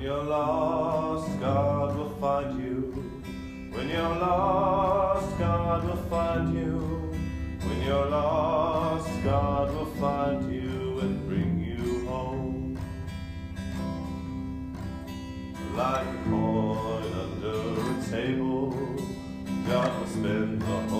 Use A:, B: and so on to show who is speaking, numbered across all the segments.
A: When you're lost, God will find you. When you're lost, God will find you. When you're lost, God will find you and bring you home. Like a coin under a table, God will spend the whole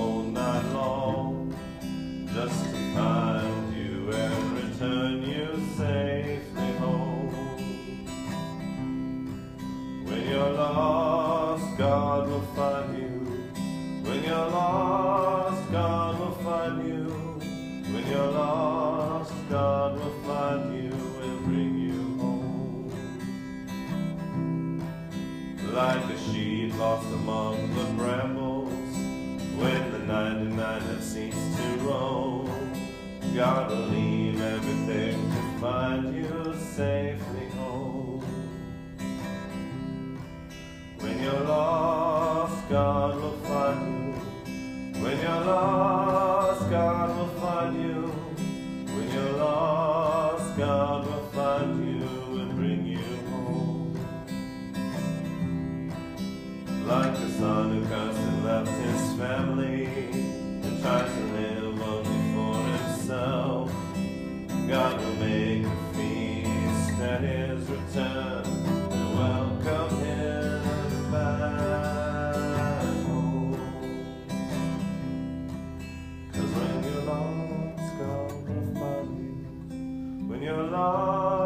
A: you're lost, God will find you. When you're lost, God will find you. When you're lost, God will find you and bring you home. Like a sheep lost among the brambles, when the 99 have ceased to roam, God will leave everything to find you safely God will find you. When you're lost, God will find you. When you're lost, God will find you when your love